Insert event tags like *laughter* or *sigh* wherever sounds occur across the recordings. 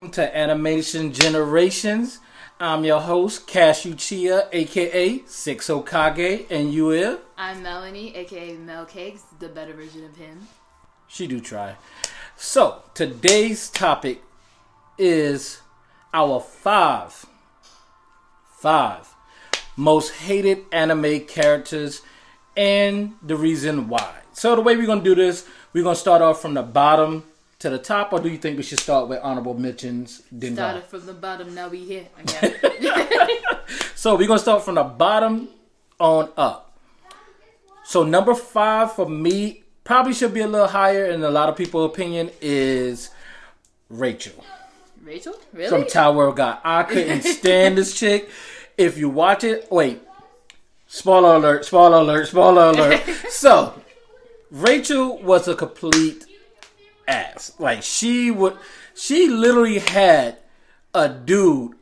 Welcome to Animation Generations. I'm your host, Cashew Chia, aka Six Okage, and you is? I'm Melanie, aka Mel Cakes, the better version of him. She do try. So, today's topic is our five, five most hated anime characters and the reason why. So, the way we're going to do this, we're going to start off from the bottom to the top, or do you think we should start with honorable mentions? Then? Started from the bottom, now we here. I got it. *laughs* So we're gonna start from the bottom on up. So number five for me probably should be a little higher in a lot of people's opinion is Rachel Rachel? Really? from Tower of God. I couldn't stand this *laughs* chick. If you watch it, wait. Spoiler alert! Spoiler alert! Spoiler alert! *laughs* so Rachel was a complete ass. Like she would, she literally had a dude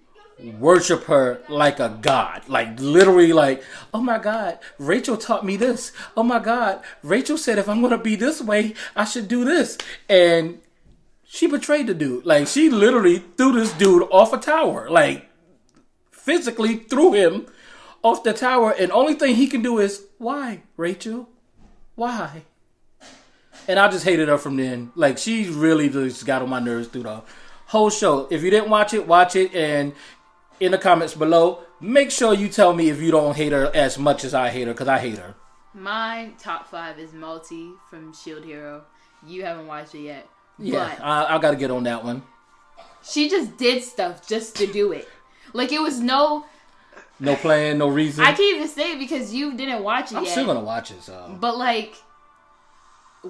worship her like a god. Like literally, like oh my god, Rachel taught me this. Oh my god, Rachel said if I'm gonna be this way, I should do this. And she betrayed the dude. Like she literally threw this dude off a tower. Like physically threw him off the tower. And only thing he can do is why, Rachel? Why? And I just hated her from then. Like she really just got on my nerves through the whole show. If you didn't watch it, watch it and in the comments below, make sure you tell me if you don't hate her as much as I hate her, because I hate her. My top five is Malty from Shield Hero. You haven't watched it yet. Yeah, I, I got to get on that one. she just did stuff just to do it. Like it was no No plan, no reason. I can't even say it because you didn't watch it I'm yet. still gonna watch it. So But like,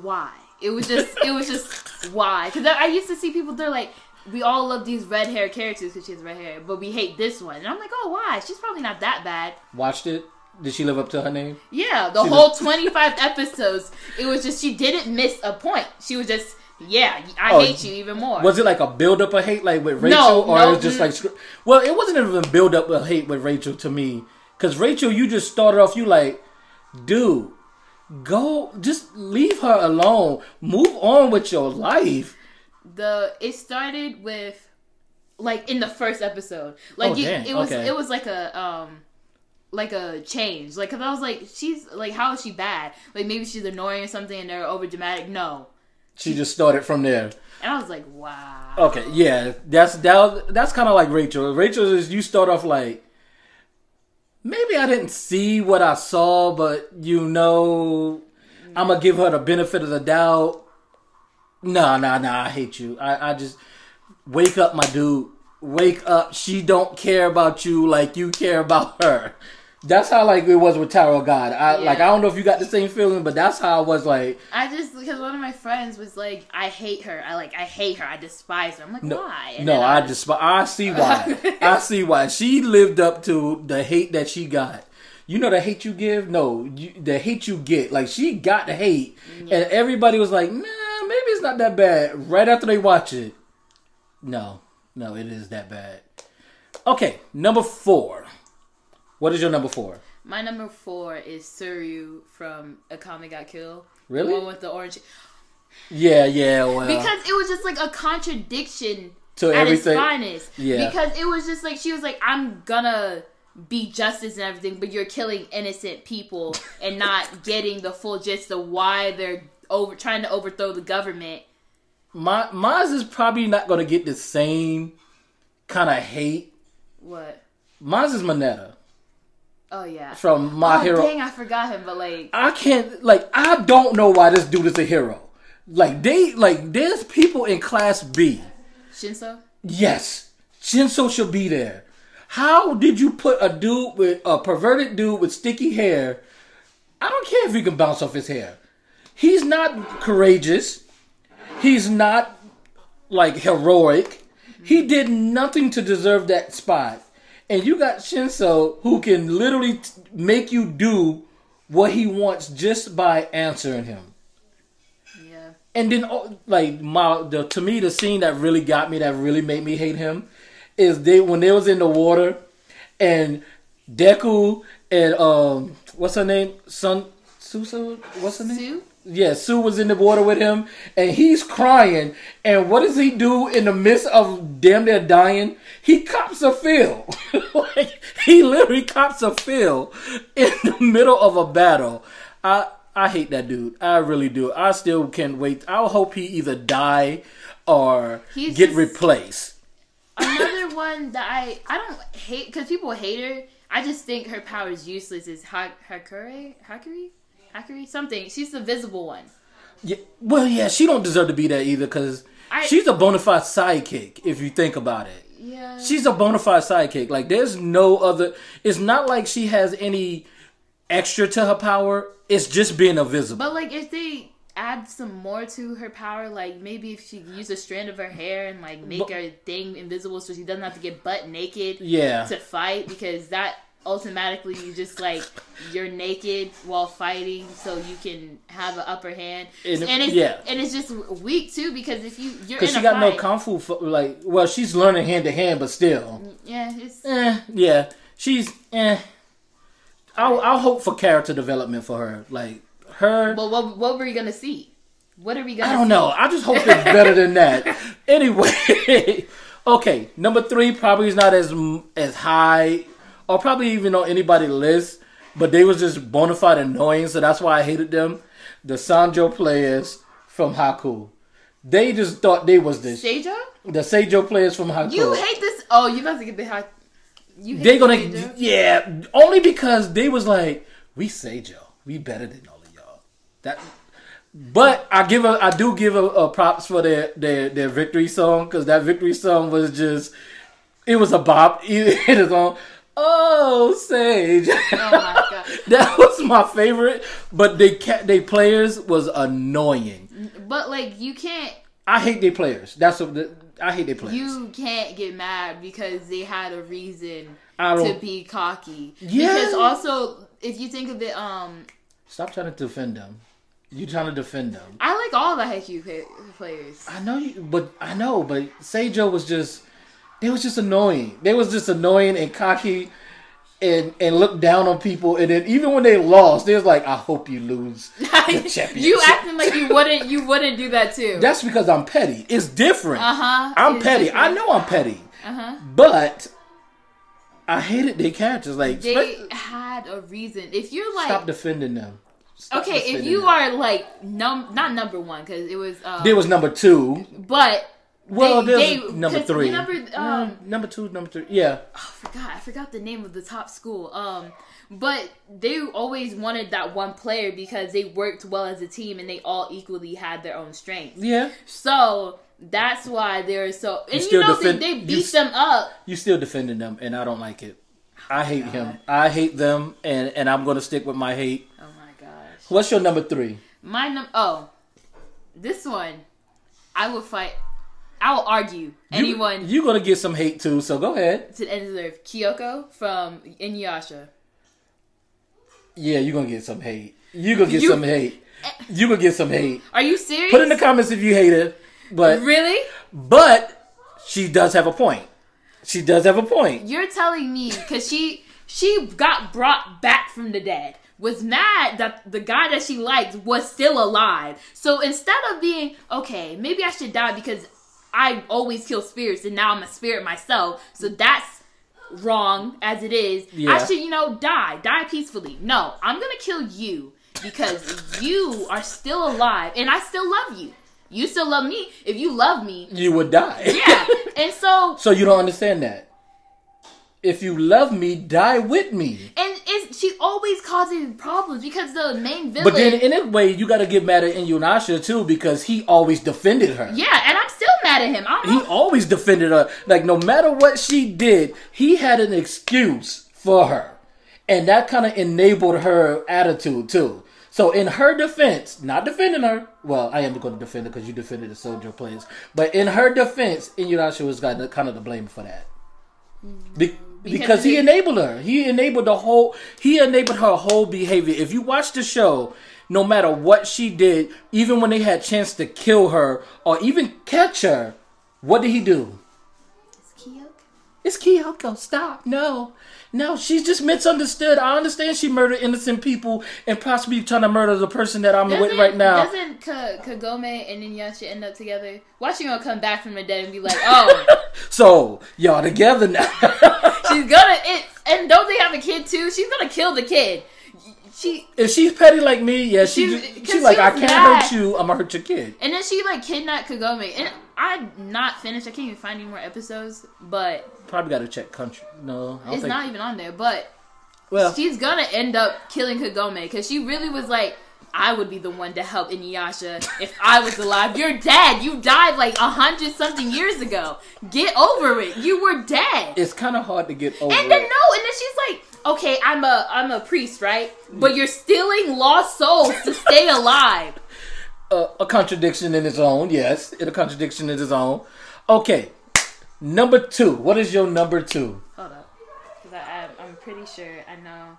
why? It was just, it was just why? Because I, used to see people. They're like, we all love these red hair characters because she has red hair, but we hate this one. And I'm like, oh, why? She's probably not that bad. watched it. Did she live up to her name? Yeah, the She whole was- 25 *laughs* episodes, it was just she didn't miss a point. She was just, yeah, I Oh, hate you even more. Was it like a build up of hate, like with Rachel, No, or no, it was just mm. like? Well, it wasn't even build up of hate with Rachel to me, because Rachel, you just started off, you like, dude, go, just leave her alone, move on with your life. the it started with like in the first episode like Oh, you, it was okay. it was like a um like a change like because i was like she's like how is she bad like maybe she's annoying or something and they're over dramatic no She just started from there. and i was like wow Okay, yeah, that's that, that's kind of like Rachel. Rachel is you start off like maybe I didn't see what I saw, but you know, I'm gonna give her the benefit of the doubt. Nah, nah, nah. I hate you. I, I just wake up, my dude. Wake up. She don't care about you like you care about her. That's how like it was with Tower of God. I like I don't know if you got the same feeling, but that's how I was like. i just because one of my friends was like i hate her i like i hate her i despise her i'm like No, why And no, then I despise. just I see why. *laughs* I see why she lived up to the hate that she got. You know the hate you give? No, you, the hate you get. Like she got the hate, and everybody was like, "Nah, maybe it's not that bad." Right after they watch it, no, no, it is that bad. Okay, number four. What is your number four? my number four is Seryu from A Akame ga Kill Really? the one with the orange Yeah, yeah. Well, because it was just like a contradiction To at everything. its finest. Yeah. Because it was just like she was like, I'm gonna be justice and everything, but you're killing innocent people and not *laughs* getting the full gist of why they're over trying to overthrow the government. my Maz is probably not gonna get the same kind of hate. What? Maz is Mineta Oh yeah. from My oh, Hero. dang, I forgot him, but like I can't like I don't know why this dude is a hero. Like they like there's people in class B. Shinso? Yes, Shinso should be there. How did you put a dude with a perverted dude with sticky hair? I don't care if he can bounce off his hair. He's not courageous. He's not like heroic. He did nothing to deserve that spot. And you got Shinso who can literally t- make you do what he wants just by answering him. Yeah. And then, oh, like my, the, to me, the scene that really got me, that really made me hate him, is they when they was in the water, and Deku and um, what's her name, Sun Susu, what's her name? Sue? Yeah, Sue was in the water with him, and he's crying. And what does he do in the midst of damn near dying? He cops a feel. *laughs* like, he literally cops a feel in the middle of a battle. I I hate that dude. I really do. I still can't wait. I hope he either die or He's get replaced. Another *laughs* one that I I don't hate because people hate her. I just think her power is useless. Is ha- Hakure Hakuri Hakuri something? She's the visible one. Yeah, well, yeah, she don't deserve to be there either because she's a bona fide sidekick. If you think about it, Yeah. she's a bona fide sidekick. Like, there's no other. It's not like she has any extra to her power. It's just being invisible. But like if they add some more to her power, like maybe if she use a strand of her hair and like make But- her thing invisible so she doesn't have to get butt naked yeah, to fight because that automatically you just like you're naked while fighting so you can have an upper hand And and, it's yeah. and it's just weak too because if you you're in because she got no kung fu. fo- Like, well, she's learning hand to hand, but still, yeah it's eh, yeah, she's eh. I'll, I'll hope for character development for her. Like her. well what what were you gonna see what are we gonna I don't see? know. I just hope it's better than that. *laughs* Anyway, *laughs* okay, number three probably is not as as high, or probably even on anybody's list. But they was just bona fide annoying, so that's why I hated them. The Seijo players from Haku, they just thought they was this. Seijo? The Seijo players from Haku. you hate this oh you about to get the hate they gonna Seijo? yeah only because they was like we Seijo, we better than all of y'all. That, but I give a I do give a, a props for their their their victory song because that victory song was just it was a bop. *laughs* It is on. Oh, Sage. oh my god *laughs* that was my favorite. But they ca- they players was annoying. But like you can't I hate their players. That's what the, I hate their players. you can't get mad because they had a reason to be cocky. Yeah. Because also if you think of it, um stop trying to defend them. You trying to defend them. I like all the Haikyuu players. I know you, but I know, but Seijo was just, they was just annoying. They was just annoying and cocky, and and looked down on people. And then even when they lost, they was like, "I hope you lose *laughs* the championship." you acting like you wouldn't you wouldn't do that too. That's because I'm petty. It's different. uh-huh. I'm It's petty. I know I'm petty, Uh-huh. but I hated their characters. Like, They spe- had a reason. If you're like stop defending them. Stop Okay, if you them. are like num not number 1 cuz it was um there was number two. but Well, they- there's they- number three. Um Mm, number two, number three. Yeah, I forgot. I forgot the name of the top school. Um, but they always wanted that one player because they worked well as a team and they all equally had their own strengths. yeah. So that's why they're so. And you, still know defend- they, they you beat s- them up. You still defending them, and I don't like it. I hate him. I hate them, and and I'm gonna stick with my hate. Oh my gosh. What's your number three? My num. Oh, this one, I will fight. I will argue anyone You, you're gonna get some hate too, so go ahead. to the end of the earth. Kikyo from Inuyasha. Yeah, you're gonna get some hate. You're gonna get You- some hate. You're gonna get some hate. Are you serious? Put in the comments if you hate it. But really? but she does have a point. She does have a point. You're telling me because she she got brought back from the dead. Was mad that the guy that she liked was still alive. So instead of being okay, maybe I should die because I always kill spirits and now I'm a spirit myself. So that's wrong as it is. I should you know die, die peacefully. No, I'm gonna kill you because *laughs* you are still alive and I still love you. You still love me. If you love me, You would die. yeah. *laughs* and so so you don't understand that. If you love me, die with me. And it's, she always causing problems because the main villain. But then in a way, you gotta get mad at Inuyasha too because he always defended her. yeah, and I'm still mad at him. He always defended her. Like no matter what she did, he had an excuse for her, and that kind of enabled her attitude too. So in her defense, not defending her. Well, I am going to defend her because you defended the soldier players. But in her defense, Inuyasha was got kind of the blame for that. Be- because he he- enabled her. He enabled the whole. He enabled her whole behavior. If you watch the show, no matter what she did, even when they had chance to kill her or even catch her, what did he do? It's Kikyo. Stop. No. No, she's just misunderstood. I understand she murdered innocent people and possibly trying to murder the person that I'm with Doesn't- right now. Doesn't Ka- Kagome and Inuyasha end up together? Watching her come back from the dead and be like, oh, *laughs* So y'all together now. *laughs* she's gonna it. And don't they have a kid too? She's gonna kill the kid. She if she's petty like me, yeah, she She's- 'cause she's like, she I can't mad. hurt you. I'm gonna hurt your kid. and then she like kidnapped Kagome. And I'm not finished. I can't even find any more episodes. But Probably got to check country. No, I don't it's think. not even on there. But well, she's gonna end up killing Kagome because she really was like, I would be the one to help Inuyasha if I was alive. You're dead. You died like a hundred something years ago. Get over it. You were dead. it's kind of hard to get over. And then it. no, and then she's like, okay, I'm a I'm a priest, right? But you're stealing lost souls to stay alive. A contradiction in its own. Yes, it a contradiction in its own. Okay, number two. What is your number two? Hold up, because I, I I'm pretty sure I know.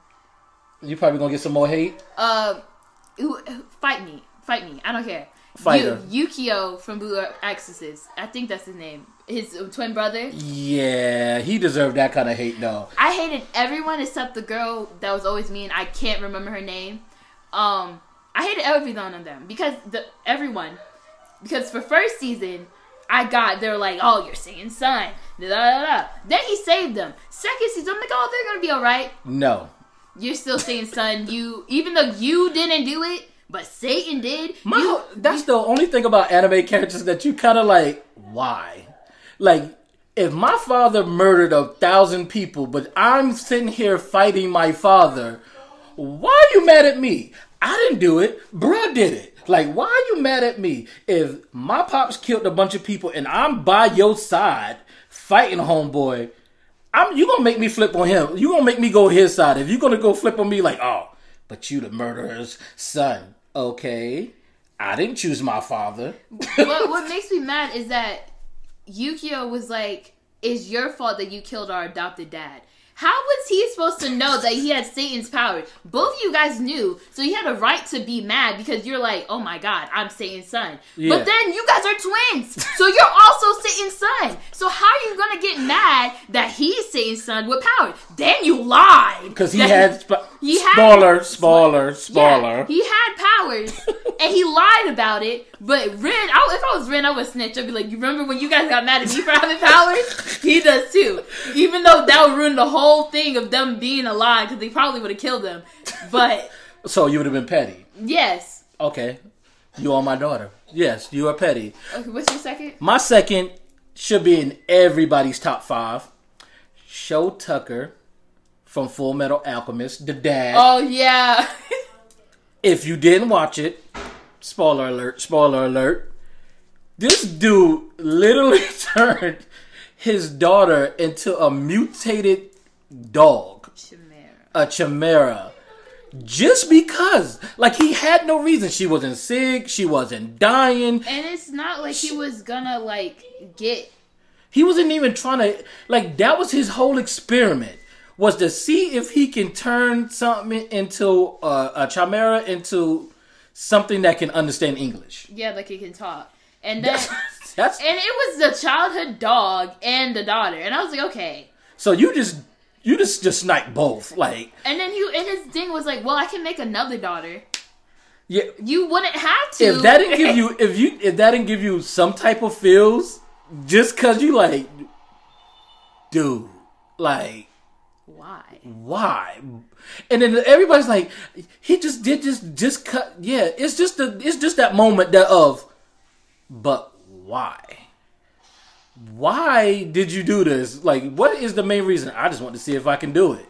You probably gonna get some more hate. Uh, fight me, fight me. I don't care. Fighter. Yu- Yukio from Blue Exorcist. I think that's his name. His twin brother. Yeah, he deserved that kind of hate though. I hated everyone except the girl that was always mean. I can't remember her name. Um, I hated every one of them because the everyone because for first season I got they're like, oh, you're singing son. Da, da, da, da. Then he saved them. Second season, I'm like, oh, they're gonna be all right. No, You're still saying son. You even though you didn't do it, but Satan did. my you, that's the only thing about anime characters that you kind of like. Why? Like, if my father murdered a thousand people, but I'm sitting here fighting my father, why are you mad at me? I didn't do it. Bruh did it. Like, why are you mad at me? If my pops killed a bunch of people and I'm by your side fighting homeboy, I'm you gonna make me flip on him. You gonna make me go his side. If you gonna go flip on me like, oh, but you the murderer's son. Okay. I didn't choose my father. what what *laughs* makes me mad is that Yukio was like, "It's your fault that you killed our adopted dad." How was he supposed to know that he had Satan's power? Both of you guys knew, so he had a right to be mad because you're like, "Oh my God, I'm Satan's son." Yeah. But then you guys are twins, so you're also Satan's son. So how are you gonna get mad that he's Satan's son with power? Then you lied Because he had, sp- He had- spoiler, spoiler. yeah, he had powers, *laughs* and he lied about it. But Ren, I, if I was Ren, I would snitch. I'd be like, "You remember when you guys got mad at me for having powers? He does too. Even though that would ruin the whole thing of them being alive, because they probably would have killed them. But *laughs* so you would have been petty. yes. Okay. You are my daughter. Yes, you are petty. Okay, what's your second? My second should be in everybody's top five. Shou Tucker from Full Metal Alchemist, the dad. Oh yeah. *laughs* if you didn't watch it, spoiler alert, spoiler alert. This dude literally *laughs* turned his daughter into a mutated dog, Chimera. a chimera. Just because. Like, he had no reason. She wasn't sick, she wasn't dying. And it's not like he was gonna like get. He wasn't even trying to like that was his whole experiment was to see if he can turn something into uh, a chimera into something that can understand English. Yeah, like he can talk. And then. *laughs* That's And it was the childhood dog and the daughter, and I was like, okay. so you just you just just snipe both like And then he and his thing was like, well, I can make another daughter. yeah. You wouldn't have to. If that didn't give you if you if that didn't give you some type of feels, just cause you like, dude, like why? And then everybody's like, he just did just just cut. Yeah, it's just the it's just that moment that of, but why? Why did you do this? Like, what is the main reason? I just want to see if I can do it.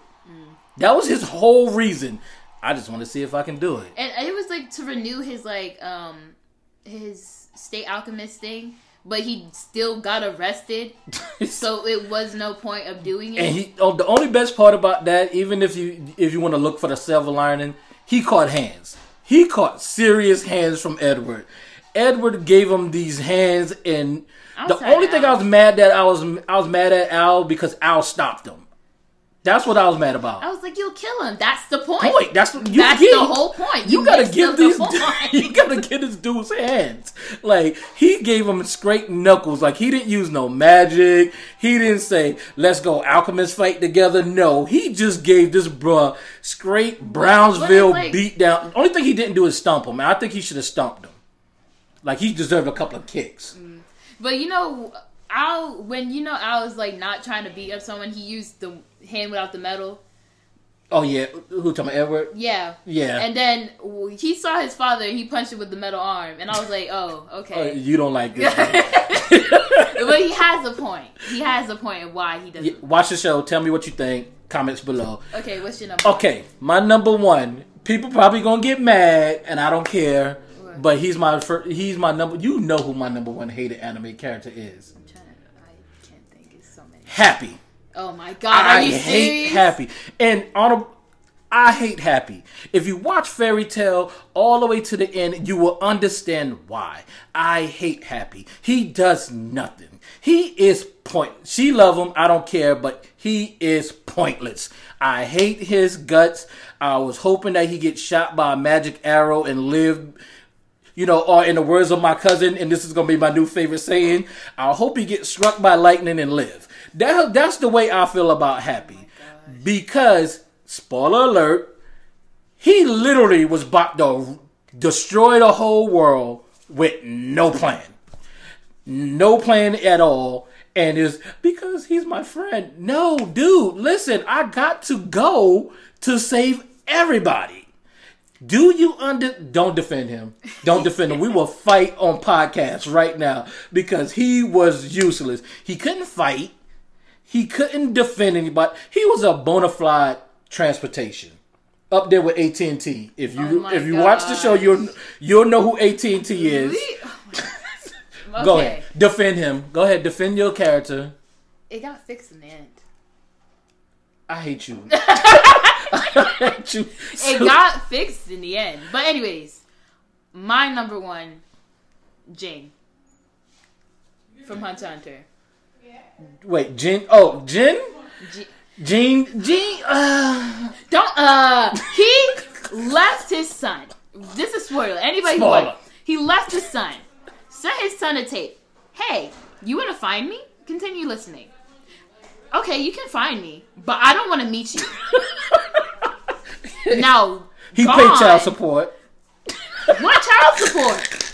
That was his whole reason. I just want to see if I can do it. And it was like to renew his like um his state alchemist thing, but he still got arrested, *laughs* so it was no point of doing it. And he, oh, the only best part about that, even if you if you want to look for the silver lining, he caught hands. He caught serious hands from Edward. Edward gave him these hands, and the Outside only thing I was mad that I was I was mad at Al because Al stopped him. That's what I was mad about. I was like, you'll kill him. That's the point. Point. That's what you That's the whole point. You, gotta give up the *laughs* you gotta get this dude's hands. Like he gave him straight knuckles. Like he didn't use no magic. He didn't say, "Let's go alchemist fight together." No, he just gave this bruh straight Brownsville like- beat down. Only thing he didn't do is stump him. I think he should have stumped him. Like he deserved a couple of kicks. Mm. But you know, Al when you know I was like not trying to beat up someone, he used the hand without the metal. Oh yeah, who talking about Edward? Yeah. Yeah. And then he saw his father. He punched him with the metal arm, and I was like, "Oh, okay." Oh, you don't like this. *laughs* but he has a point. He has a point of why he doesn't. Watch the show. Tell me what you think. Comments below. Okay, what's your number? Okay, my number one. People probably gonna get mad, and I don't care. What? But he's my fir- he's my number. You know who my number one hated anime character is? I'm trying to, I can't think. It's so many. Happy. Oh my god, I hate serious? Happy. And on a, I hate Happy. If you watch Fairy Tail all the way to the end, you will understand why. I hate Happy. He does nothing. He is point. She love him. I don't care, but he is pointless. I hate his guts. I was hoping that he gets shot by a magic arrow and live you know, or in the words of my cousin, and this is gonna be my new favorite saying, I hope he gets struck by lightning and live. That that's the way I feel about Happy, oh because spoiler alert, he literally was about to destroy the whole world with no plan, no plan at all, and is because he's my friend. No, dude, listen, I got to go to save everybody. Do you under? Don't defend him. Don't defend him. We will *laughs* fight on podcast right now because he was useless. He couldn't fight. He couldn't defend anybody. He was a bona fide transportation up there with AT and T. If you Oh if you watch the show, you'll you'll know who AT and T is. Oh my- *laughs* Go ahead, defend him. Go ahead, defend your character. It got fixed in the end. I hate you. *laughs* *laughs* I hate you. It got fixed in the end. But anyways, my number one, Jane from Hunter Hunter. Wait, Jin. Oh, Jin. J- Jean. Jean. Uh, Don't uh he left his son. This is spoiler. Anybody who Spoiler. like, he left his son. Sent his son a tape. Hey, you wanna find me? Continue listening. Okay, you can find me, but I don't want to meet you. *laughs* now he gone. paid child support. What child support?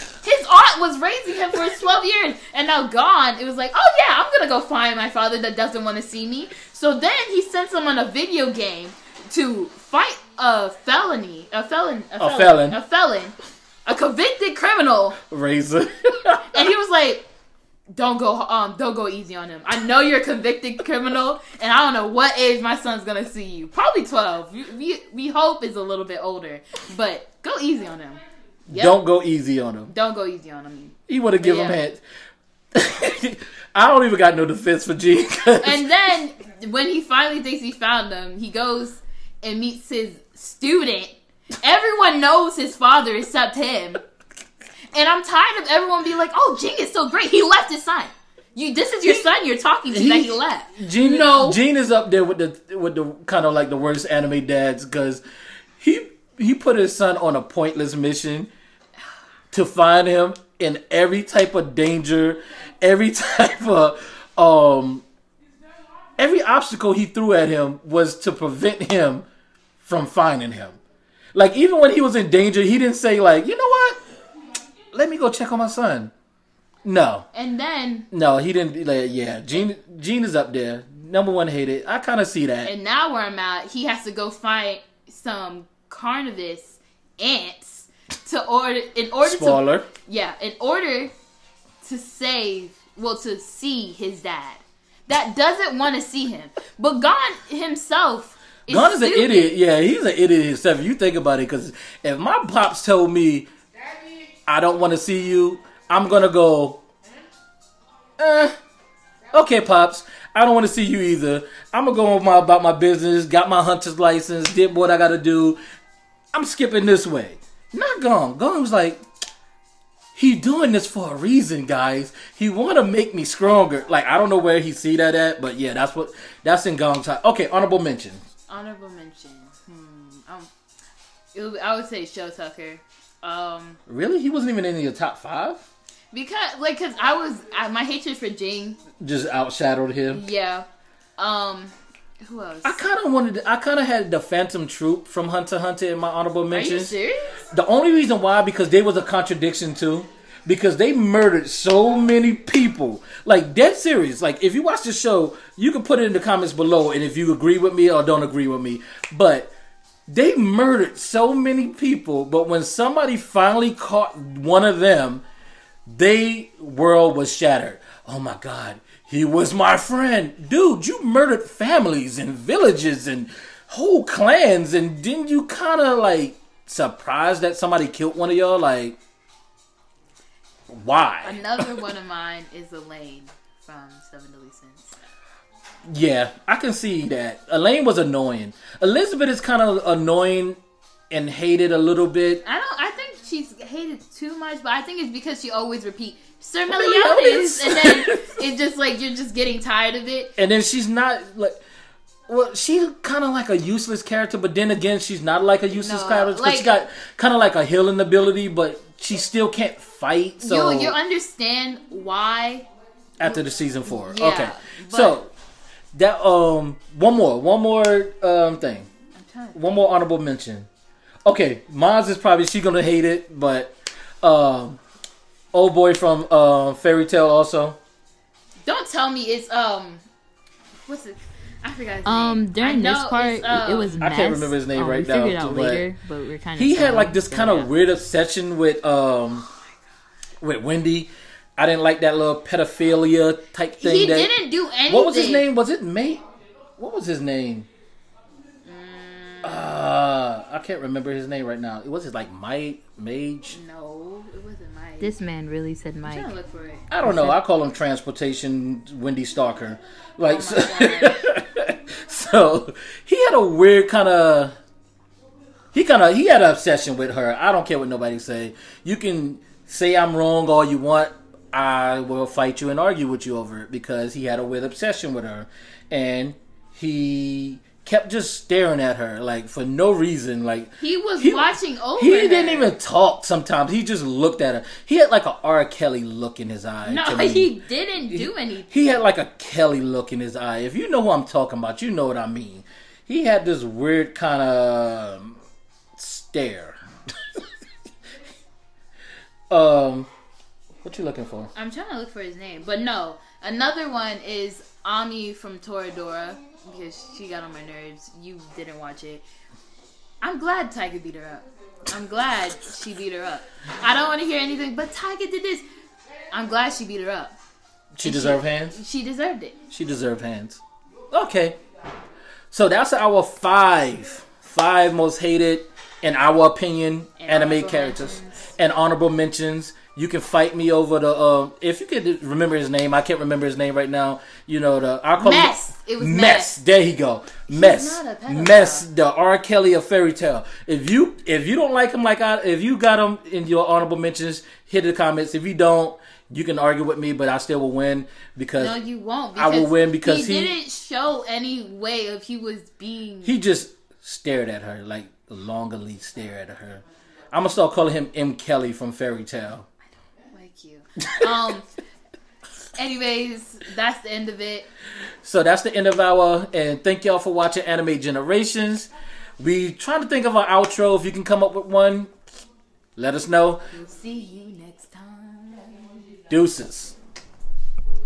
His aunt was raising him for 12 years, and now gone. It was like, oh yeah, I'm gonna go find my father that doesn't want to see me. So then he sends him on a video game to fight a felony, a felon, a, felon, felon. a felon, a convicted criminal, Razor. *laughs* and he was like. Don't go, um, don't go easy on him. I know you're a convicted criminal, and I don't know what age my son's gonna see you. Probably twelve. We, we, we hope is a little bit older, but go easy on him. Yep. Don't go easy on him. Don't go easy on him. He would have given Yeah. him hands. *laughs* I don't even got no defense for Gene. And then when he finally thinks he found him, he goes and meets his student. Everyone knows his father except him. And I'm tired of everyone being like, "Oh, Ging is so great. He left his son. You, this is your son you're talking to that he left." Gene, No. Gene is up there with the with the kind of like the worst anime dads because he he put his son on a pointless mission to find him in every type of danger, every *laughs* type of um every obstacle he threw at him was to prevent him from finding him. Like even when he was in danger, he didn't say like, you know what? Let me go check on my son. No. And then, No, he didn't. Like, yeah, Gene Gene is up there. Number one hated. I kind of see that. and now where I'm at, he has to go find some carnivorous ants to order in order to Yeah, in order to save, well, to see his dad that doesn't want to see him. But God himself is Gon is an idiot. Yeah, he's an idiot himself. You think about it, because if my pops told me I don't want to see you, I'm gonna go. Eh, okay, pops. I don't want to see you either. I'm gonna go on my about my business. Got my hunter's license. Did what I gotta do. I'm skipping this way. Not Gon. Gon was like, he doing this for a reason, guys. He want to make me stronger. Like I don't know where he see that at, but yeah, that's what that's in Gon's. Cha. Okay, honorable mention. Honorable mention. Hmm. Um, would, I would say Shou Tucker. Um, Really, he wasn't even in your top five. because like, cause I was I, my hatred for Ging. Just outshadowed him. Yeah. Um, who else? I kind of wanted. To, I kind of had the Phantom Troupe from Hunter Hunter in my honorable mention. Are you serious? The only reason why because they was a contradiction too. Because they murdered so many people. Like dead serious. Like if you watch the show, you can put it in the comments below and if you agree with me or don't agree with me. But they murdered so many people, but when somebody finally caught one of them, they world was shattered. Oh my god, he was my friend. Dude, you murdered families and villages and whole clans and didn't you kind of like surprised that somebody killed one of y'all like why? Another *laughs* one of mine is Elaine from Seven Deadly Sins. Yeah, I can see that. Elaine was annoying. Elizabeth is kind of annoying and hated a little bit. I don't. I think she's hated too much, but I think it's because she always repeat Sir Meliodas." Meliodas, and then *laughs* it's just like you're just getting tired of it. and then she's not like well she's kind of like a useless character but then again she's not like a useless No, character 'cause she got kind of like a healing ability but she still can't fight so you you understand why? after the season four Yeah, okay so that um one more one more um thing I'm trying to one more honorable mention okay Maz is probably she gonna hate it but um old boy from uh, Fairy Tail also Don't tell me it's um, what's it? I forgot. His Um, name. during I this part, it's, uh, it was. I can't remember his name um, right we figured now, it out but later, but we're kind of. he had like this kind of weird obsession with um with Wendy. I didn't like that little pedophilia type thing. He that, didn't do anything. What was his name? Was it Mate? What was his name? Mm. Uh, I can't remember his name right now. It was it like Mike Mage? No, it wasn't Mike. This man really said I'm Mike. to look for it. I don't know. I call him Transportation Wendy Stalker. Like Oh my so, *laughs* so he had a weird kind of he kind of he had an obsession with her. I don't care what nobody say. You can say I'm wrong all you want. I will fight you and argue with you over it because he had a weird obsession with her, and he kept just staring at her like for no reason. Like He was He- watching over. he didn't her. even talk. Sometimes he just looked at her. He had like a R. Kelly look in his eye. No, to me. he didn't do anything. He had like a Kelly look in his eye. If you know who I'm talking about, you know what I mean. He had this weird kind of stare. *laughs* um, what you looking for? I'm trying to look for his name, but no. Another one is Ami from Toradora because she got on my nerves. You didn't watch it. I'm glad Tiger beat her up. I'm glad she beat her up. I don't want to hear anything, but Tiger did this. I'm glad she beat her up. She And deserved hands. She deserved it. She deserved hands. Okay, so that's our five, five most hated, in our opinion, And anime characters mentions. and honorable mentions. You can fight me over the um if you could remember his name. I can't remember his name right now. You know the I'll call him- Mest. It was mess. Mest. There you go. Mest. Mest. The R. Kelly of Fairy Tail. If you if you don't like him like I if you got him in your honorable mentions, hit the comments. If you don't, you can argue with me, but I still will win because No, you won't. I will win because he, he- didn't show any way of he was being. he just stared at her like longingly stare at her. I'm gonna start calling him M. Kelly from Fairy Tail. I don't like you. Um. Anyways, that's the end of it. So that's the end of our and thank y'all for watching Anime Generations. We trying to think of an outro. If you can come up with one, let us know. We'll see you next time. Deuces.